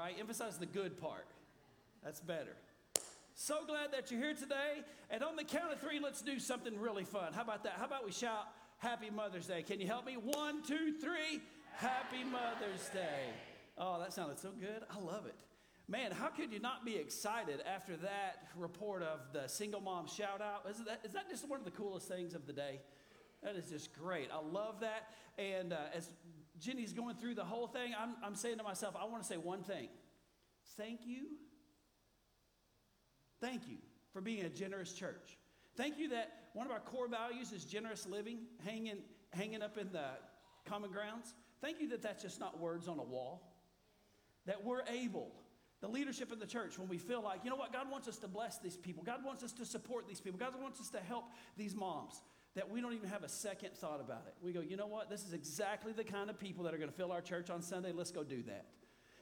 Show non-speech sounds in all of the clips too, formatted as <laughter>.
right? Emphasize the good part. That's better. So glad that you're here today. And on the count of three, let's do something really fun. How about that? How about we shout Happy Mother's Day? Can you help me? One, two, three. Happy Mother's Day. Oh, that sounded so good. I love it. Man, how could you not be excited after that report of the single mom shout out? Is that, is that just one of the coolest things of the day? That is just great. I love that. And uh, as Jenny's going through the whole thing, I'm, I'm saying to myself, I want to say one thing. Thank you. Thank you for being a generous church. Thank you that one of our core values is generous living, hanging, hanging up in the common grounds. Thank you that that's just not words on a wall. That we're able the leadership of the church when we feel like, you know what, God wants us to bless these people. God wants us to support these people. God wants us to help these moms. That we don't even have a second thought about it. We go, you know what, this is exactly the kind of people that are going to fill our church on Sunday. Let's go do that.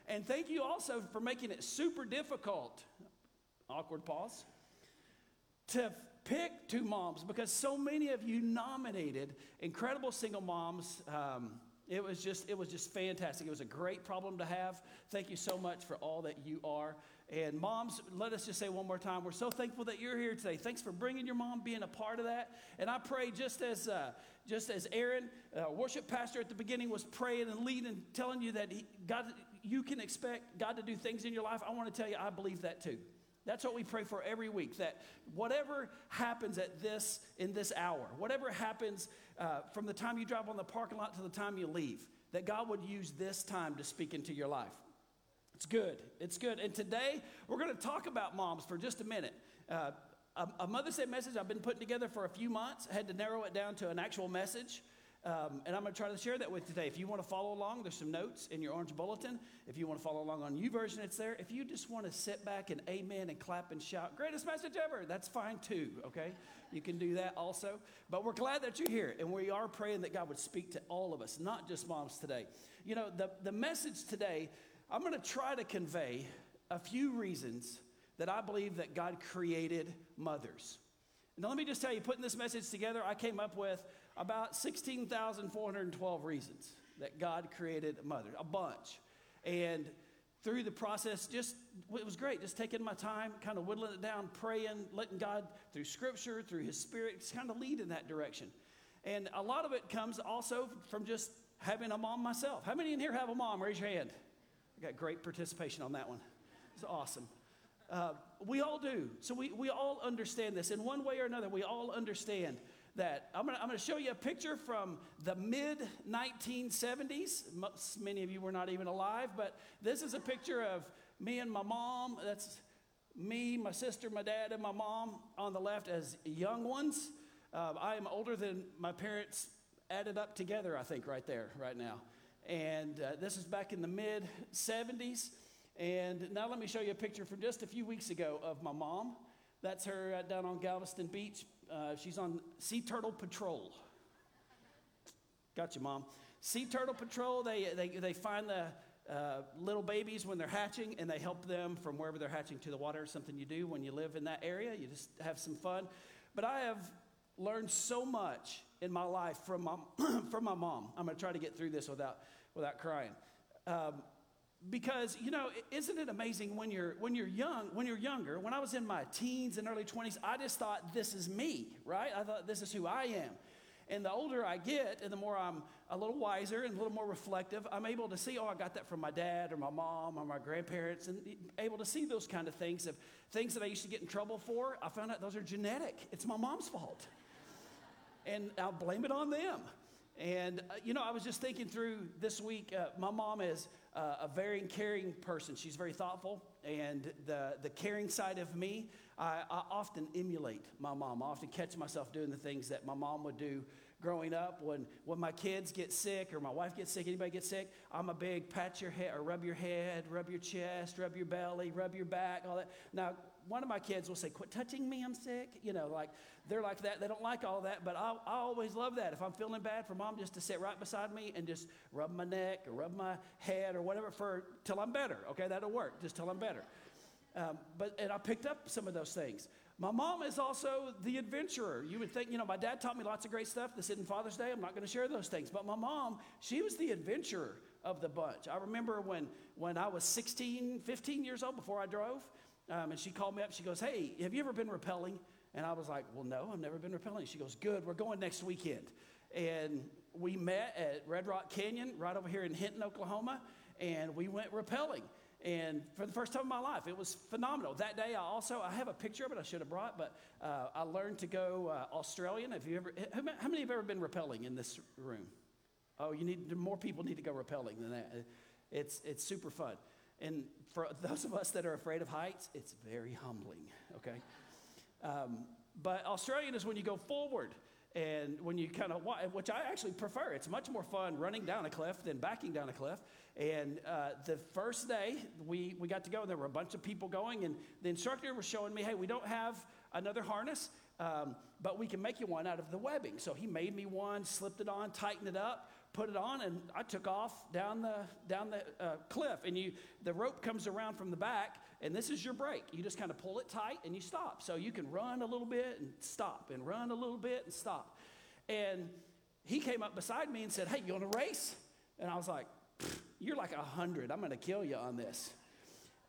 And thank you also for making it super difficult, awkward pause, to pick two moms because so many of you nominated incredible single moms. Um, it was just it was just fantastic. It was a great problem to have. Thank you so much for all that you are. And moms, let us just say one more time, we're so thankful that you're here today. Thanks for bringing your mom, being a part of that. And I pray just as uh, just as Aaron, uh, worship pastor at the beginning, was praying and leading, telling you that he, God, you can expect God to do things in your life. I want to tell you, I believe that too. That's what we pray for every week. That whatever happens at this in this hour, whatever happens uh, from the time you drive on the parking lot to the time you leave, that God would use this time to speak into your life. It's good. It's good. And today we're going to talk about moms for just a minute. Uh, a, a Mother's Day message I've been putting together for a few months. I had to narrow it down to an actual message. Um, and I'm going to try to share that with you today. If you want to follow along, there's some notes in your orange bulletin. If you want to follow along on YouVersion, it's there. If you just want to sit back and amen and clap and shout, greatest message ever, that's fine too, okay? You can do that also. But we're glad that you're here, and we are praying that God would speak to all of us, not just moms today. You know, the, the message today, I'm going to try to convey a few reasons that I believe that God created mothers. Now, let me just tell you, putting this message together, I came up with about 16,412 reasons that God created a mother, a bunch. And through the process, just it was great, just taking my time, kind of whittling it down, praying, letting God through scripture, through his spirit, just kind of lead in that direction. And a lot of it comes also from just having a mom myself. How many in here have a mom? Raise your hand. I got great participation on that one. It's awesome. Uh, we all do. So we, we all understand this. In one way or another, we all understand that. I'm going to show you a picture from the mid 1970s. Many of you were not even alive, but this is a picture of me and my mom. That's me, my sister, my dad, and my mom on the left as young ones. Uh, I am older than my parents added up together, I think, right there, right now. And uh, this is back in the mid 70s. And now let me show you a picture from just a few weeks ago of my mom. That's her uh, down on Galveston Beach. Uh, she's on Sea Turtle Patrol. Got you, Mom. Sea Turtle Patrol, they, they, they find the uh, little babies when they're hatching and they help them from wherever they're hatching to the water. Something you do when you live in that area. You just have some fun. But I have learned so much in my life from my, <clears throat> from my mom. I'm going to try to get through this without, without crying. Um, because you know isn't it amazing when you're when you're young when you're younger when i was in my teens and early 20s i just thought this is me right? I thought this is who i am. And the older i get and the more i'm a little wiser and a little more reflective i'm able to see oh i got that from my dad or my mom or my grandparents and able to see those kind of things of things that i used to get in trouble for. I found out those are genetic. It's my mom's fault. And i'll blame it on them and uh, you know i was just thinking through this week uh, my mom is uh, a very caring person. She's very thoughtful, and the, the caring side of me, I, I often emulate my mom. I often catch myself doing the things that my mom would do growing up when, when my kids get sick or my wife gets sick, anybody gets sick, I'm a big pat your head or rub your head, rub your chest, rub your belly, rub your back, all that. Now, one of my kids will say, Quit touching me, I'm sick. You know, like they're like that. They don't like all that, but I, always love that. If I'm feeling bad, for mom just to sit right beside me and just rub my neck or rub my head or whatever for till I'm better. Okay, that'll work. Just till I'm better. Um, but and I picked up some of those things. My mom is also the adventurer. You would think, you know, my dad taught me lots of great stuff. This isn't Father's Day. I'm not going to share those things. But my mom, she was the adventurer. of the bunch. I remember when, when I was 16, 15 years old before I drove, um, and she called me up. She goes, Hey, have you ever been rappelling? And I was like, Well, no, I've never been rappelling. She goes, Good, we're going next weekend. And we met at Red Rock Canyon right over here in Hinton, Oklahoma, and we went rappelling. And for the first time in my life, it was phenomenal. That day, I also I have a picture of it. I should have brought, but uh, I learned to go uh, Australian. Have you ever? How many have ever been rappelling in this room? Oh, you need more people need to go rappelling than that. It's it's super fun. And for those of us that are afraid of heights, it's very humbling. Okay, um, but Australian is when you go forward. And when you kind of, which I actually prefer, it's much more fun running down a cliff than backing down a cliff. And uh, the first day we, we got to go, and there were a bunch of people going, and the instructor was showing me, hey, we don't have another harness, um, but we can make you one out of the webbing. So he made me one, slipped it on, tightened it up, put it on, and I took off down the down the uh, cliff. And you, the rope comes around from the back, and this is your brake. You just kind of pull it tight and you stop. So you can run a little bit and stop, and run a little bit and stop. And he came up beside me and said, "Hey, you want to race?" And I was like, "You're like a hundred. I'm to kill you on this."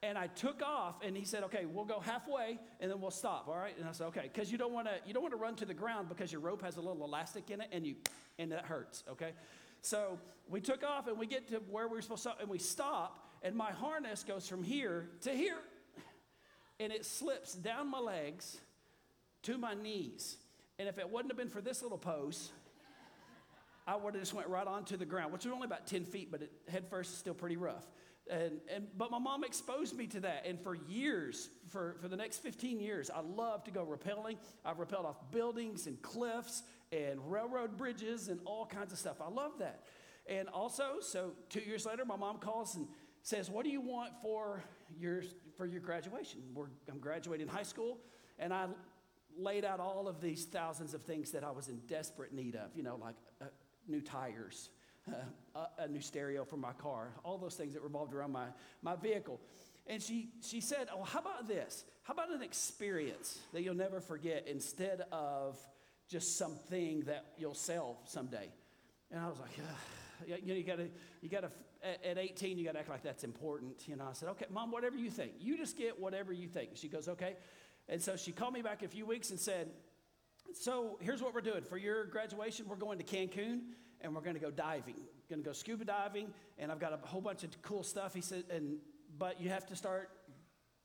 And I took off, and he said, "Okay, we'll go halfway, and then we'll stop." All right? And I said, "Okay," because you don't want to you don't want to run to the ground because your rope has a little elastic in it, and you and that hurts. Okay, so we took off, and we get to where we were supposed to, and we stop, and my harness goes from here to here, and it slips down my legs to my knees. And if it wouldn't have been for this little post, I would have just went right onto the ground, which was only about 10 feet, but it, head first is still pretty rough. And, and, but my mom exposed me to that. And for years, for, for the next 15 years, I love to go rappelling. I've rappelled off buildings and cliffs and railroad bridges and all kinds of stuff. I love that. And also, so two years later, my mom calls and says, What do you want for your, for your graduation? We're, I'm graduating high school. And I laid out all of these thousands of things that I was in desperate need of, you know, like uh, new tires, <laughs> uh, a, a new stereo for my car, all those things that revolved around my, my vehicle. And she, she said, Oh, how about this? How about an experience that you'll never forget instead of just something that you'll sell someday? And I was like, you know, you gotta, you gotta, at 18, you gotta act like that's important. You know, I said, okay, mom, whatever you think. You just get whatever you think. She goes, okay. And so she called me back a few weeks and said, so here's what we're doing. For your graduation, we're going to Cancun and we're to go diving. To go scuba diving, and I've got a whole bunch of cool stuff. He said, and but you have to start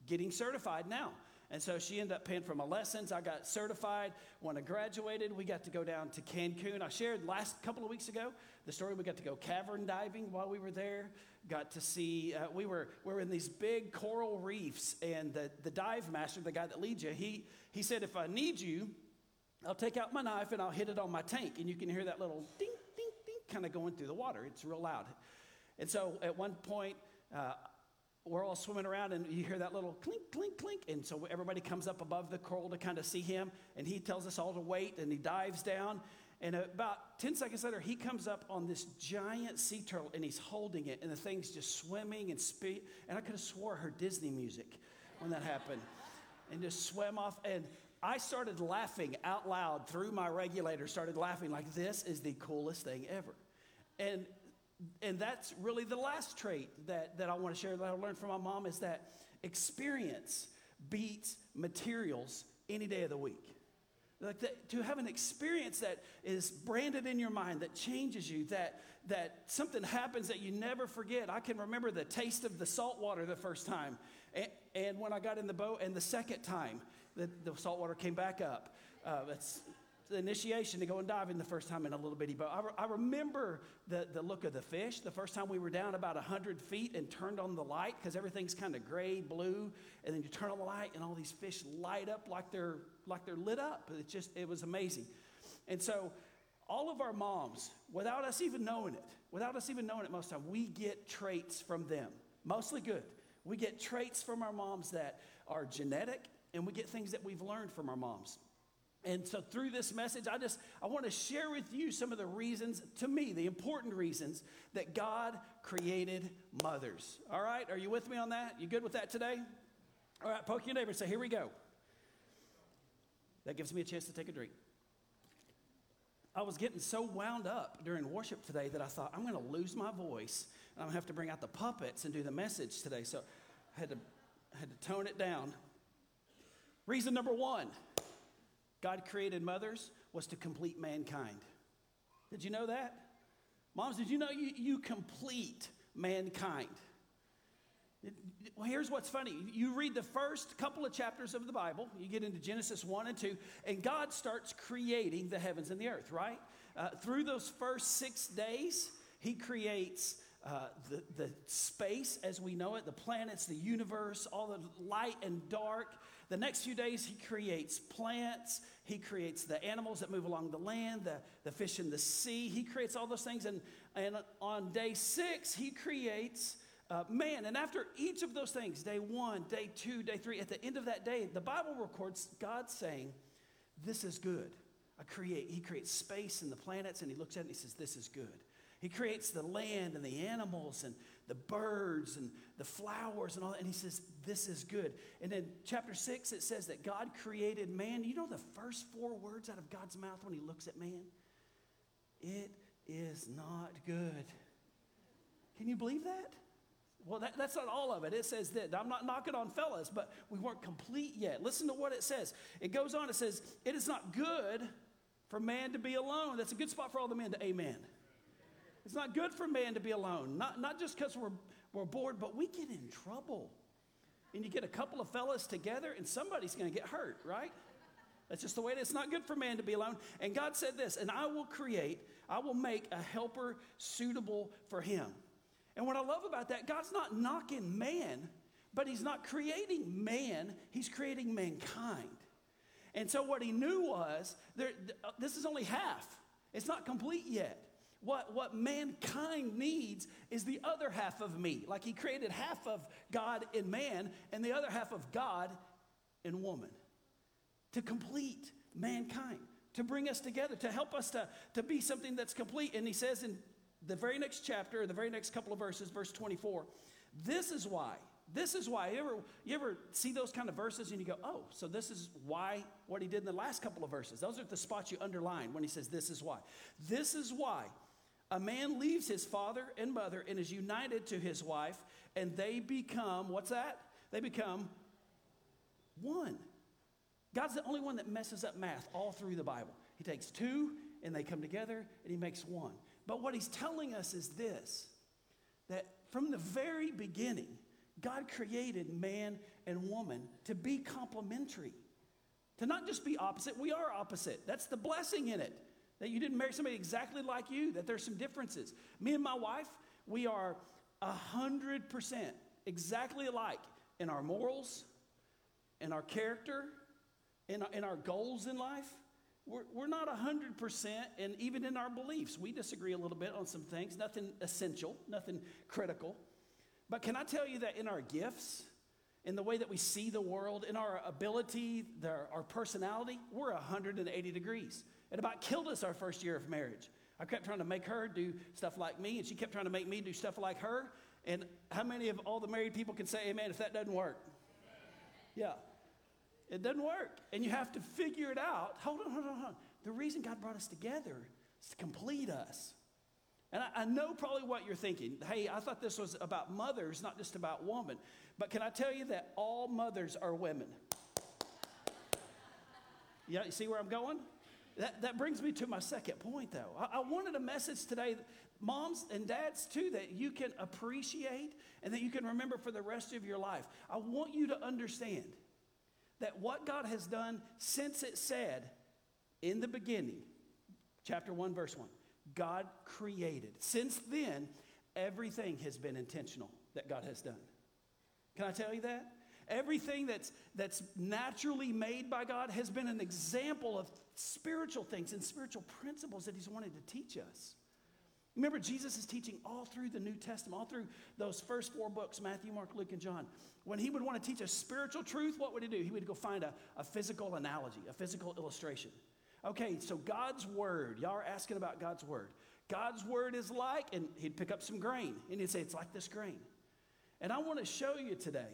getting certified now. And so she ended up paying for my lessons. I got certified. When I graduated, we got to go down to Cancun. I shared last couple of weeks ago the story. We got to go cavern diving while we were there. Got to see, uh, we, were, we were in these big coral reefs, and the, the dive master, the guy that leads you, he, he said, If I need you, I'll take out my knife and I'll hit it on my tank. And you can hear that little ding, ding, ding kind of going through the water. It's real loud. And so at one point, uh, we're all swimming around and you hear that little clink, clink, clink. And so everybody comes up above the coral to kind of see him. And he tells us all to wait and he dives down. And about 10 seconds later, he comes up on this giant sea turtle and he's holding it. And the thing's just swimming and speed. And I could have swore I heard Disney music when that happened. And just swam off. And I started laughing out loud through my regulator, started laughing like this is the coolest thing ever. And and that's really the last trait that, that I want to share that I learned from my mom is that experience beats materials any day of the week. Like that, to have an experience that is branded in your mind, that changes you, that, that something happens that you never forget. I can remember the taste of the salt water the first time, and, and when I got in the boat, and the second time the, the salt water came back up. Uh, it's the initiation to go and dive in the first time in a little bitty boat. I, re- I remember the, the look of the fish the first time we were down about 100 feet and turned on the light because everything's kind of gray, blue, and then you turn on the light and all these fish light up like they're, like they're lit up. It just, it was amazing. And so all of our moms, without us even knowing it, without us even knowing it most of the time, we get traits from them, mostly good. We get traits from our moms that are genetic and we get things that we've learned from our moms. And so through this message, I just I want to share with you some of the reasons, to me, the important reasons that God created mothers. All right, are you with me on that? You good with that today? All right, poke your neighbor and say, here we go. That gives me a chance to take a drink. I was getting so wound up during worship today that I thought, I'm going to lose my voice and I'm going to have to bring out the puppets and do the message today. So I had to, I had to tone it down. Reason number one God created mothers was to complete mankind. Did you know that? Moms, did you know you, you complete mankind? Well, here's what's funny. You read the first couple of chapters of the Bible, you get into Genesis 1 and 2, and God starts creating the heavens and the earth, right? Uh, through those first six days, He creates uh, the, the space as we know it, the planets, the universe, all the light and dark. The next few days, he creates plants, he creates the animals that move along the land, the, the fish in the sea. He creates all those things. And, and on day six, he creates uh, man. And after each of those things, day one, day two, day three, at the end of that day, the Bible records God saying, This is good. I create, he creates space and the planets, and he looks at it and he says, This is good. He creates the land and the animals and the birds and the flowers and all that. And he says, This is good. And then chapter six, it says that God created man. You know the first four words out of God's mouth when he looks at man? It is not good. Can you believe that? Well, that, that's not all of it. It says that. I'm not knocking on fellas, but we weren't complete yet. Listen to what it says. It goes on, it says, It is not good for man to be alone. That's a good spot for all the men to amen. It's not good for man to be alone, not, not just because we're, we're bored, but we get in trouble. And you get a couple of fellas together, and somebody's going to get hurt, right? That's just the way it is. It's not good for man to be alone. And God said this, and I will create, I will make a helper suitable for him. And what I love about that, God's not knocking man, but he's not creating man, he's creating mankind. And so what he knew was there, uh, this is only half. It's not complete yet. What, what mankind needs is the other half of me. Like he created half of God in man and the other half of God in woman to complete mankind, to bring us together, to help us to, to be something that's complete. And he says in the very next chapter, the very next couple of verses, verse 24, this is why. This is why. You ever, you ever see those kind of verses and you go, oh, so this is why what he did in the last couple of verses. Those are the spots you underline when he says, this is why. This is why a man leaves his father and mother and is united to his wife, and they become, what's that? They become one. God's the only one that messes up math all through the Bible. He takes two and they come together and he makes one. But what he's telling us is this that from the very beginning, God created man and woman to be complementary, to not just be opposite. We are opposite. That's the blessing in it. That you didn't marry somebody exactly like you, that there's some differences. Me and my wife, we are 100% exactly alike in our morals, in our character, in in our goals in life. We're, we're not 100%, and even in our beliefs, we disagree a little bit on some things, nothing essential, nothing critical. But can I tell you that in our gifts, in the way that we see the world, in our ability, the, our personality, we're 180 degrees. It about killed us our first year of marriage. I kept trying to make her do stuff like me, and she kept trying to make me do stuff like her. And how many of all the married people can say amen if that doesn't work? Yeah. It doesn't work. And you have to figure it out. Hold on, hold on, hold on. The reason God brought us together is to complete us. And I, I, know probably what you're thinking. Hey, I thought this was about mothers, not just about women. But can I tell you that all mothers are women? Yeah, you see where I'm going? That, that brings me to my second point, though. I, I wanted a message today, moms and dads, too, that you can appreciate and that you can remember for the rest of your life. I want you to understand that what God has done since it said in the beginning, chapter 1, verse 1, God created. Since then, everything has been intentional that God has done. Can I tell you that? Everything that's, that's naturally made by God has been an example of spiritual things and spiritual principles that He's wanted to teach us. Remember, Jesus is teaching all through the New Testament, all through those first four books Matthew, Mark, Luke, and John. When he would want to teach a spiritual truth, what would he do? He would go find a, a physical analogy, a physical illustration. Okay, so God's word, y'all are asking about God's word. God's word is like, and he'd pick up some grain and he'd say, it's like this grain. And I want to show you today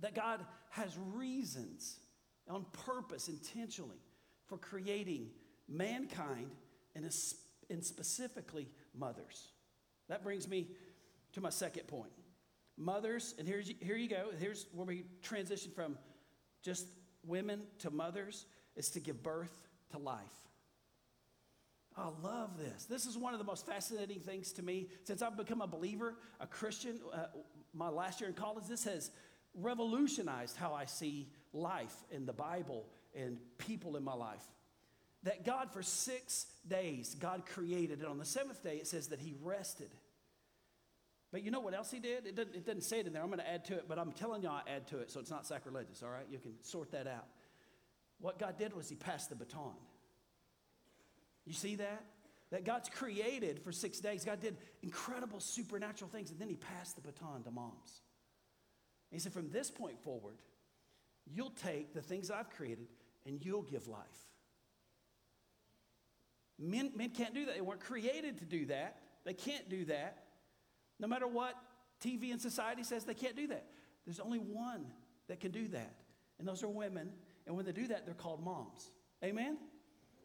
that God has reasons on purpose, intentionally, for creating mankind and, and specifically mothers. That brings me to my second point. Mothers, and here's, here you go. Here's where we transition from just women to mothers, is to give birth to life. I love this. This is one of the most fascinating things to me since I've become a believer, a Christian. Uh, my last year in college, this has revolutionized how I see life in the Bible and people in my life. That God, for six days, God created, and on the seventh day, it says that He rested. But you know what else He did? It doesn't, it doesn't say it in there. I'm going to add to it, but I'm telling y'all I add to it, so it's not sacrilegious, all right? You can sort that out. What God did was He passed the baton. You see that? That God's created for six days. God did incredible supernatural things, and then He passed the baton to moms. He said, From this point forward, you'll take the things I've created and you'll give life. Men, men can't do that. They weren't created to do that. They can't do that. No matter what TV and society says, they can't do that. There's only one that can do that, and those are women. And when they do that, they're called moms. Amen?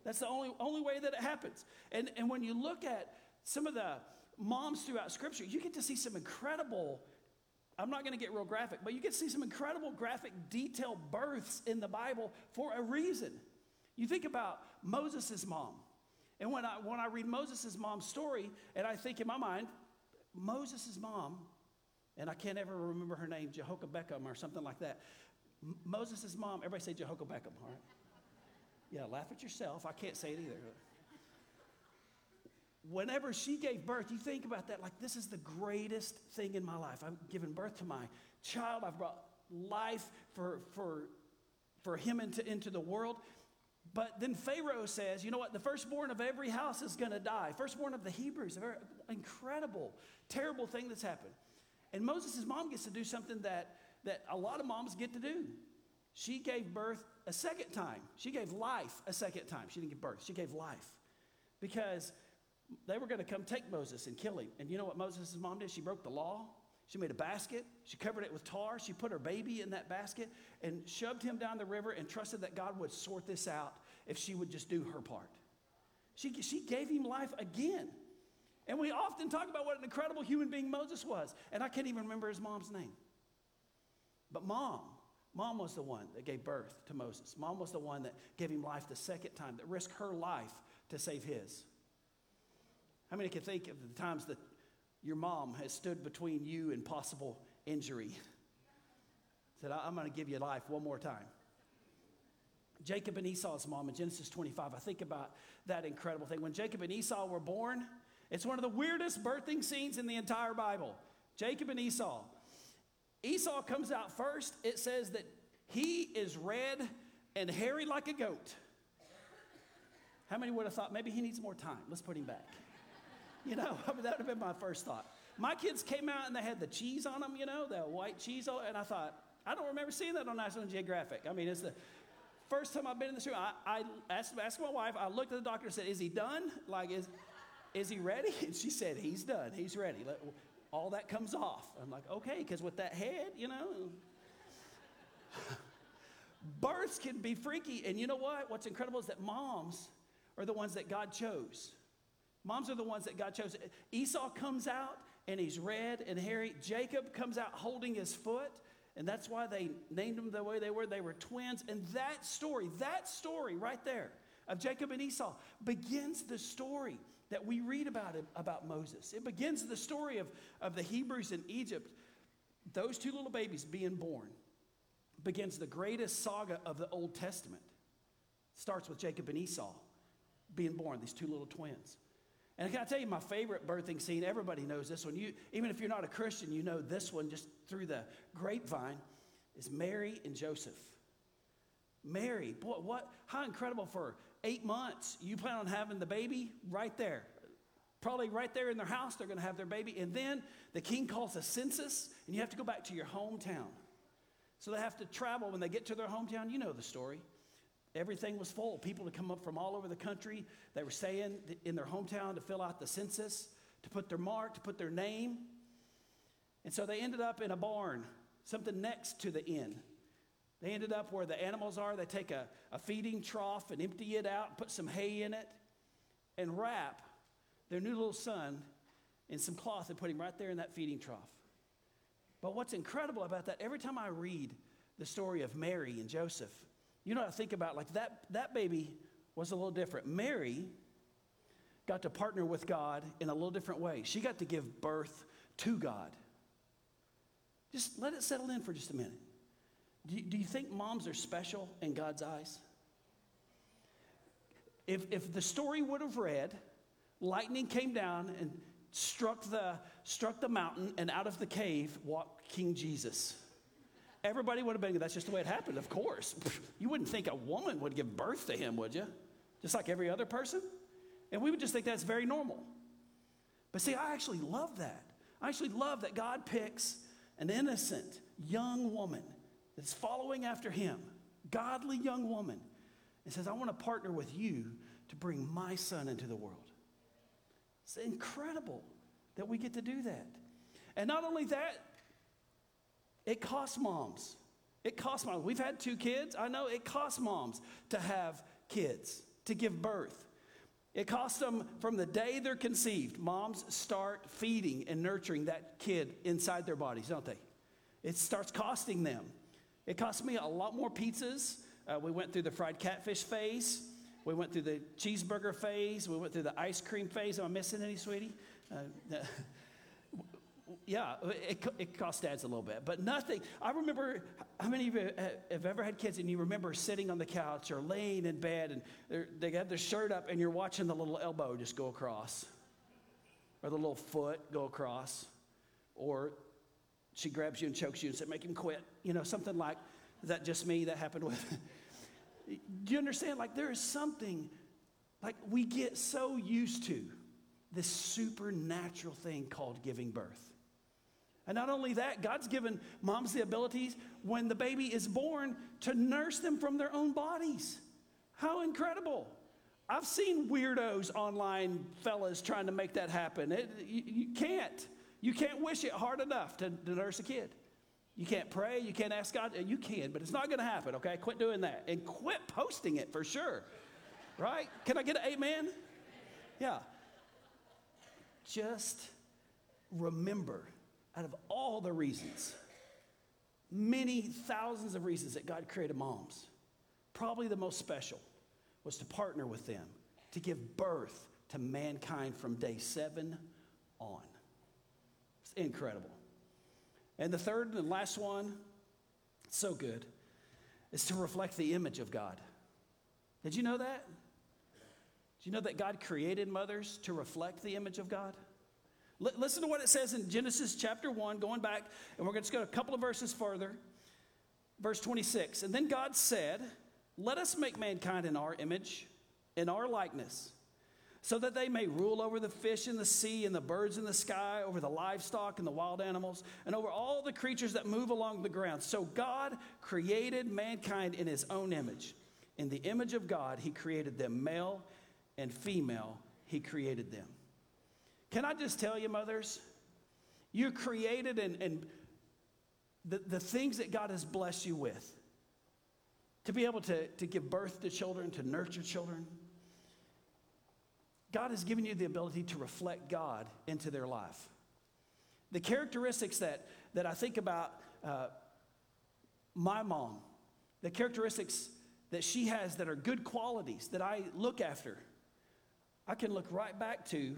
That's the only, only way that it happens. And, and when you look at some of the moms throughout Scripture, you get to see some incredible, I'm not going to get real graphic, but you can see some incredible graphic, detailed births in the Bible for a reason. You think about Moses' mom. And when I, when I read Moses' mom's story, and I think in my mind, Moses' mom, and I can't ever remember her name, Jehoka Beckham or something like that. M- Moses' mom, everybody say Jehoka Beckham, all right? Yeah, laugh at yourself. I can't say it either. Whenever she gave birth, you think about that like this is the greatest thing in my life. I've given birth to my child. I've brought life for, for, for him into, into the world. But then Pharaoh says, you know what? The firstborn of every house is going to die. Firstborn of the Hebrews, a very incredible, terrible thing that's happened. And Moses' mom gets to do something that, that a lot of moms get to do. She gave birth a second time. She gave life a second time. She didn't give birth, she gave life. Because they were going to come take Moses and kill him. And you know what Moses' mom did? She broke the law. She made a basket. She covered it with tar. She put her baby in that basket and shoved him down the river and trusted that God would sort this out if she would just do her part. She, she gave him life again. And we often talk about what an incredible human being Moses was. And I can't even remember his mom's name. But mom Mom was the one that gave birth to Moses. Mom was the one that gave him life the second time, that risked her life to save his. How many can think of the times that your mom has stood between you and possible injury? Said, I'm going to give you life one more time. Jacob and Esau's mom in Genesis 25. I think about that incredible thing. When Jacob and Esau were born, it's one of the weirdest birthing scenes in the entire Bible. Jacob and Esau. Esau comes out first. It says that he is red and hairy like a goat. How many would have thought maybe he needs more time? Let's put him back. You know, I <laughs> mean, that would have been my first thought. My kids came out and they had the cheese on them, you know, the white cheese, and I thought, I don't remember seeing that on National Geographic. I mean, it's the first time I've been in this room. I, I asked, asked my wife, I looked at the doctor and said, Is he done? Like, is, is he ready? <laughs> And she said, He's done. He's ready all that comes off. I'm like, okay, because with that head, you know. <laughs> Births can be freaky. And you know what? What's incredible is that moms are the ones that God chose. Moms are the ones that God chose. Esau comes out and he's red and hairy. Jacob comes out holding his foot. And that's why they named them the way they were. They were twins. And that story, that story right there of Jacob and Esau begins the story that we read about about Moses. It begins the story of, of the Hebrews in Egypt. Those two little babies being born begins the greatest saga of the Old Testament. Starts with Jacob and Esau being born, these two little twins. And can I tell you my favorite birthing scene? Everybody knows this one. You, even if you're not a Christian, you know this one just through the grapevine is Mary and Joseph. Mary, boy, what, how incredible for eight months, you plan on having the baby right there. Probably right there in their house, they're going to have their baby. And then the king calls a census, and you have to go back to your hometown. So they have to travel. When they get to their hometown, you know the story. Everything was full. People had come up from all over the country. They were staying in their hometown to fill out the census, to put their mark, to put their name. And so they ended up in a barn, something next to the inn. They ended up where the animals are. They take a, a feeding trough and empty it out, put some hay in it, and wrap their new little son in some cloth and put him right there in that feeding trough. But what's incredible about that, every time I read the story of Mary and Joseph, you know, I think about like that, that baby was a little different. Mary got to partner with God in a little different way. She got to give birth to God. Just let it settle in for just a minute. Do you, do you think moms are special in God's eyes? If, if the story would have read, lightning came down and struck the, struck the mountain, and out of the cave walked King Jesus. Everybody would have been, that's just the way it happened, of course. <laughs> You wouldn't think a woman would give birth to him, would you? Just like every other person? And we would just think that's very normal. But see, I actually love that. I actually love that God picks an innocent young woman that's following after him, godly young woman, and says, I want to partner with you to bring my son into the world. It's incredible that we get to do that. And not only that, it costs moms. It costs moms. We've had two kids. I know it costs moms to have kids, to give birth. It costs them from the day they're conceived. Moms start feeding and nurturing that kid inside their bodies, don't they? It starts costing them. It cost me a lot more pizzas. Uh, we went through the fried catfish phase. We went through the cheeseburger phase. We went through the ice cream phase. Am I missing any, sweetie? Uh, <laughs> yeah, it, it cost dads a little bit, but nothing. I remember how many of you have ever had kids and you remember sitting on the couch or laying in bed and they have their shirt up and you're watching the little elbow just go across or the little foot go across or she grabs you and chokes you and said, make him quit. You know, something like, is that just me that happened with? <laughs> Do you understand? Like there is something, like we get so used to this supernatural thing called giving birth. And not only that, God's given moms the abilities when the baby is born to nurse them from their own bodies. How incredible! I've seen weirdos online, fellas, trying to make that happen. It, you, you, can't. You can't wish it hard enough to, to nurse a kid. You can't pray. You can't ask God. You can, but it's not going to happen, okay? Quit doing that. And quit posting it for sure. Right? Can I get an amen? Yeah. Just remember out of all the reasons, many thousands of reasons that God created moms, probably the most special was to partner with them to give birth to mankind from day seven on. It's incredible. And the third and last one, so good, is to reflect the image of God. Did you know that? Did you know that God created mothers to reflect the image of God? L- listen to what it says in Genesis chapter 1, going back, and we're going to go a couple of verses further. Verse 26. And then God said, Let us make mankind in our image, in our likeness, so that they may rule over the fish in the sea and the birds in the sky, over the livestock and the wild animals, and over all the creatures that move along the ground. So God created mankind in his own image. In the image of God, he created them, male and female, he created them. Can I just tell you, mothers? You're created and, and the, the things that God has blessed you with to be able to, to give birth to children, to nurture children. God has given you the ability to reflect God into their life. The characteristics that, that I think about uh, my mom, the characteristics that she has that are good qualities that I look after, I can look right back to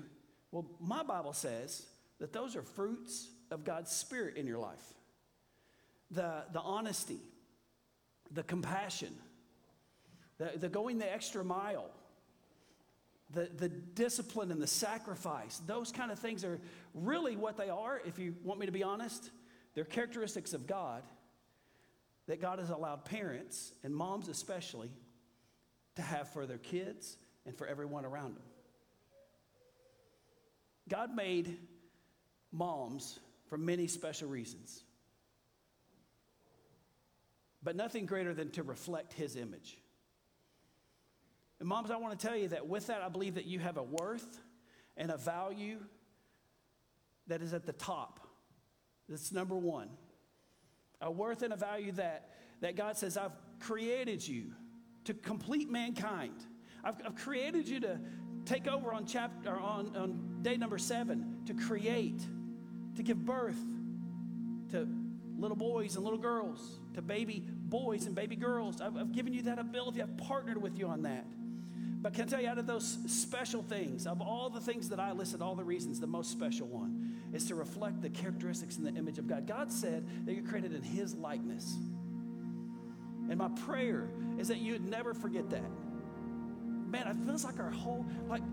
well, my Bible says that those are fruits of God's Spirit in your life the, the honesty, the compassion, the, the going the extra mile, the, the discipline and the sacrifice. Those kind of things are really what they are, if you want me to be honest. They're characteristics of God that God has allowed parents, and moms especially, to have for their kids and for everyone around them. God made moms for many special reasons, but nothing greater than to reflect His image. And, moms, I want to tell you that with that, I believe that you have a worth and a value that is at the top. That's number one. A worth and a value that, that God says, I've created you to complete mankind. I've, I've created you to take over on chapter on, on day number seven, to create, to give birth to little boys and little girls, to baby boys and baby girls. I've, I've given you that ability. I've partnered with you on that. But can I tell you, out of those special things, of all the things that I listed, all the reasons, the most special one is to reflect the characteristics and the image of God. God said that you're created in His likeness. And my prayer is that you'd never forget that. Man, it feels like our whole, like,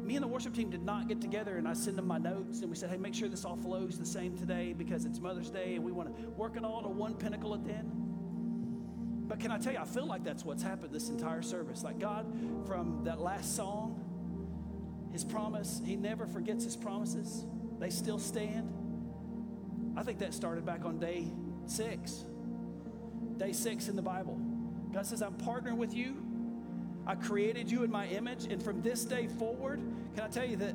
me and the worship team did not get together and I send them my notes and we said, hey, make sure this all flows the same today because it's Mother's Day and we want to work it all to one pinnacle at the end. But can I tell you, I feel like that's what's happened this entire service. Like God, from that last song, his promise, he never forgets his promises. They still stand. I think that started back on day six. Day six in the Bible. God says, I'm partnering with you I created you in my image. And from this day forward, can I tell you that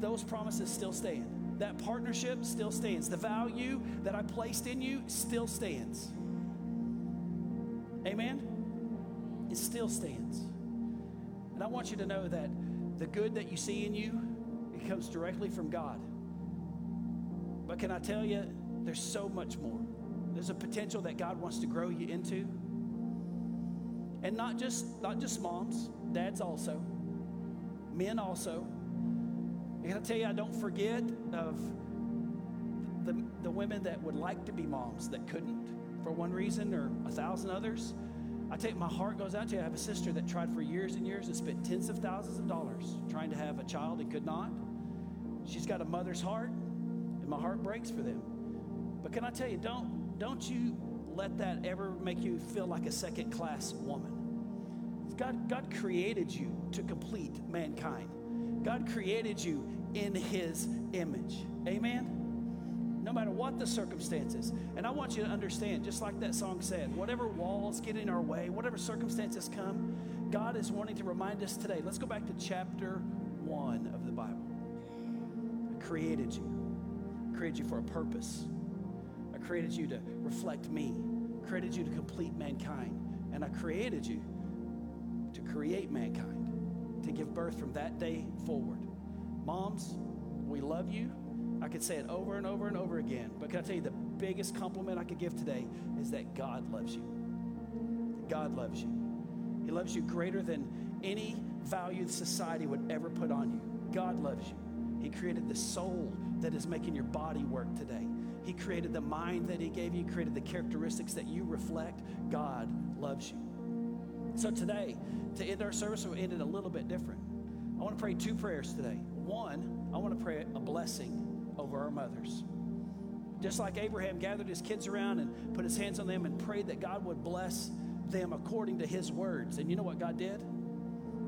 those promises still stand? That partnership still stands. The value that I placed in you still stands. Amen? It still stands. And I want you to know that the good that you see in you, it comes directly from God. But can I tell you, there's so much more. There's a potential that God wants to grow you into. And not just not just moms, dads also, men also. I gotta tell you, I don't forget of the, the women that would like to be moms that couldn't for one reason or a thousand others. I take my heart goes out to you. I have a sister that tried for years and years and spent tens of thousands of dollars trying to have a child and could not. She's got a mother's heart, and my heart breaks for them. But can I tell you, don't don't you let that ever make you feel like a second class woman. God, God created you to complete mankind. God created you in his image. Amen? No matter what the circumstances. And I want you to understand, just like that song said, whatever walls get in our way, whatever circumstances come, God is wanting to remind us today. Let's go back to chapter one of the Bible. I created you. I created you for a purpose I created you to reflect me, created you to complete mankind, and I created you to create mankind, to give birth from that day forward. Moms, we love you. I could say it over and over and over again, but can I tell you the biggest compliment I could give today is that God loves you. God loves you. He loves you greater than any value society would ever put on you. God loves you. He created the soul that is making your body work today. He created the mind that He gave you, created the characteristics that you reflect. God loves you. So today, to end our service, we'll end it a little bit different. I want to pray two prayers today. One, I want to pray a blessing over our mothers. Just like Abraham gathered his kids around and put his hands on them and prayed that God would bless them according to his words. And you know what God did?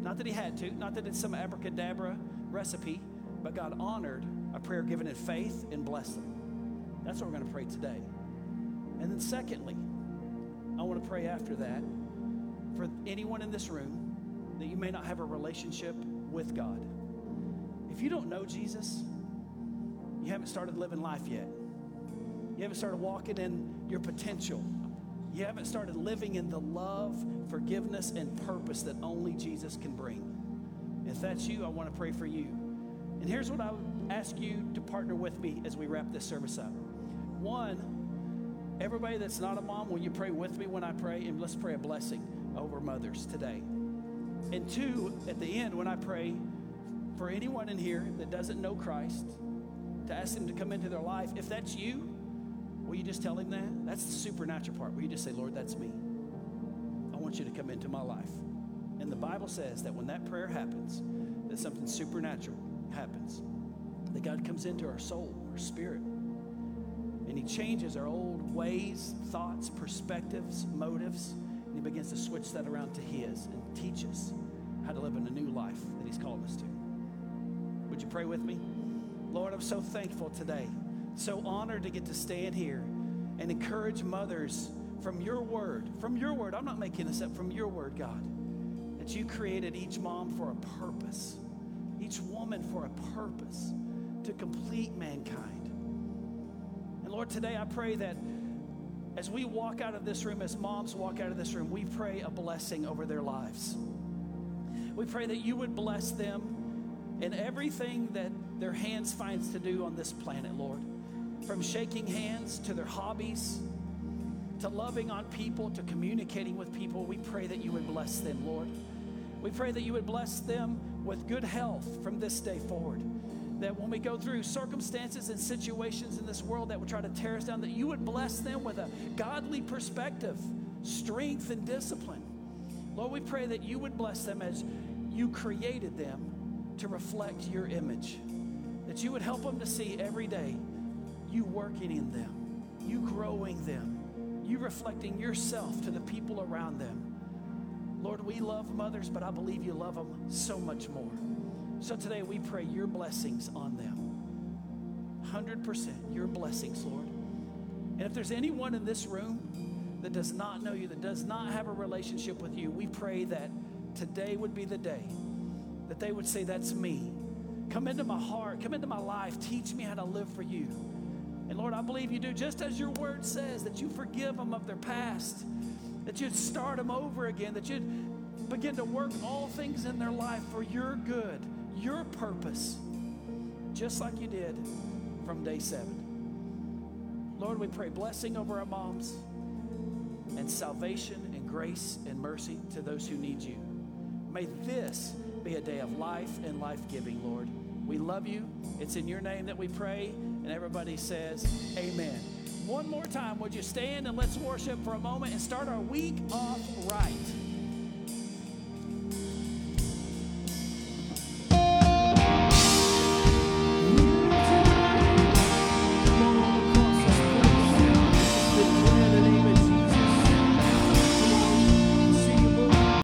Not that he had to, not that it's some abracadabra recipe, but God honored a prayer given in faith and blessed them. That's what we're going to pray today. And then, secondly, I want to pray after that for anyone in this room that you may not have a relationship with God. If you don't know Jesus, you haven't started living life yet. You haven't started walking in your potential. You haven't started living in the love, forgiveness, and purpose that only Jesus can bring. If that's you, I want to pray for you. And here's what I would ask you to partner with me as we wrap this service up. One, everybody that's not a mom, will you pray with me when I pray? And let's pray a blessing over mothers today. And two, at the end, when I pray for anyone in here that doesn't know Christ, to ask them to come into their life, if that's you, will you just tell him that? That's the supernatural part. Will you just say, Lord, that's me? I want you to come into my life. And the Bible says that when that prayer happens, that something supernatural happens. That God comes into our soul, our spirit, and He changes our old ways, thoughts, perspectives, motives, and He begins to switch that around to His and teach us how to live in a new life that He's called us to. Would you pray with me? Lord, I'm so thankful today, so honored to get to stand here and encourage mothers from your word. From your word, I'm not making this up, from your word, God, that you created each mom for a purpose, each woman for a purpose to complete mankind. Lord, today I pray that as we walk out of this room, as moms walk out of this room, we pray a blessing over their lives. We pray that you would bless them in everything that their hands finds to do on this planet, Lord. From shaking hands to their hobbies, to loving on people, to communicating with people, we pray that you would bless them, Lord. We pray that you would bless them with good health from this day forward. That when we go through circumstances and situations in this world that would try to tear us down, that you would bless them with a godly perspective, strength, and discipline. Lord, we pray that you would bless them as you created them to reflect your image. That you would help them to see every day you working in them, you growing them, you reflecting yourself to the people around them. Lord, we love mothers, but I believe you love them so much more. So today we pray your blessings on them. 100% your blessings, Lord. And if there's anyone in this room that does not know you, that does not have a relationship with you, we pray that today would be the day that they would say, That's me. Come into my heart, come into my life, teach me how to live for you. And Lord, I believe you do, just as your word says, that you forgive them of their past, that you'd start them over again, that you'd begin to work all things in their life for your good, your purpose, just like you did from day seven. Lord, we pray blessing over our moms and salvation and grace and mercy to those who need you. May this be a day of life and life giving, Lord. We love you. It's in your name that we pray. And everybody says, Amen. One more time, would you stand and let's worship for a moment and start our week off right?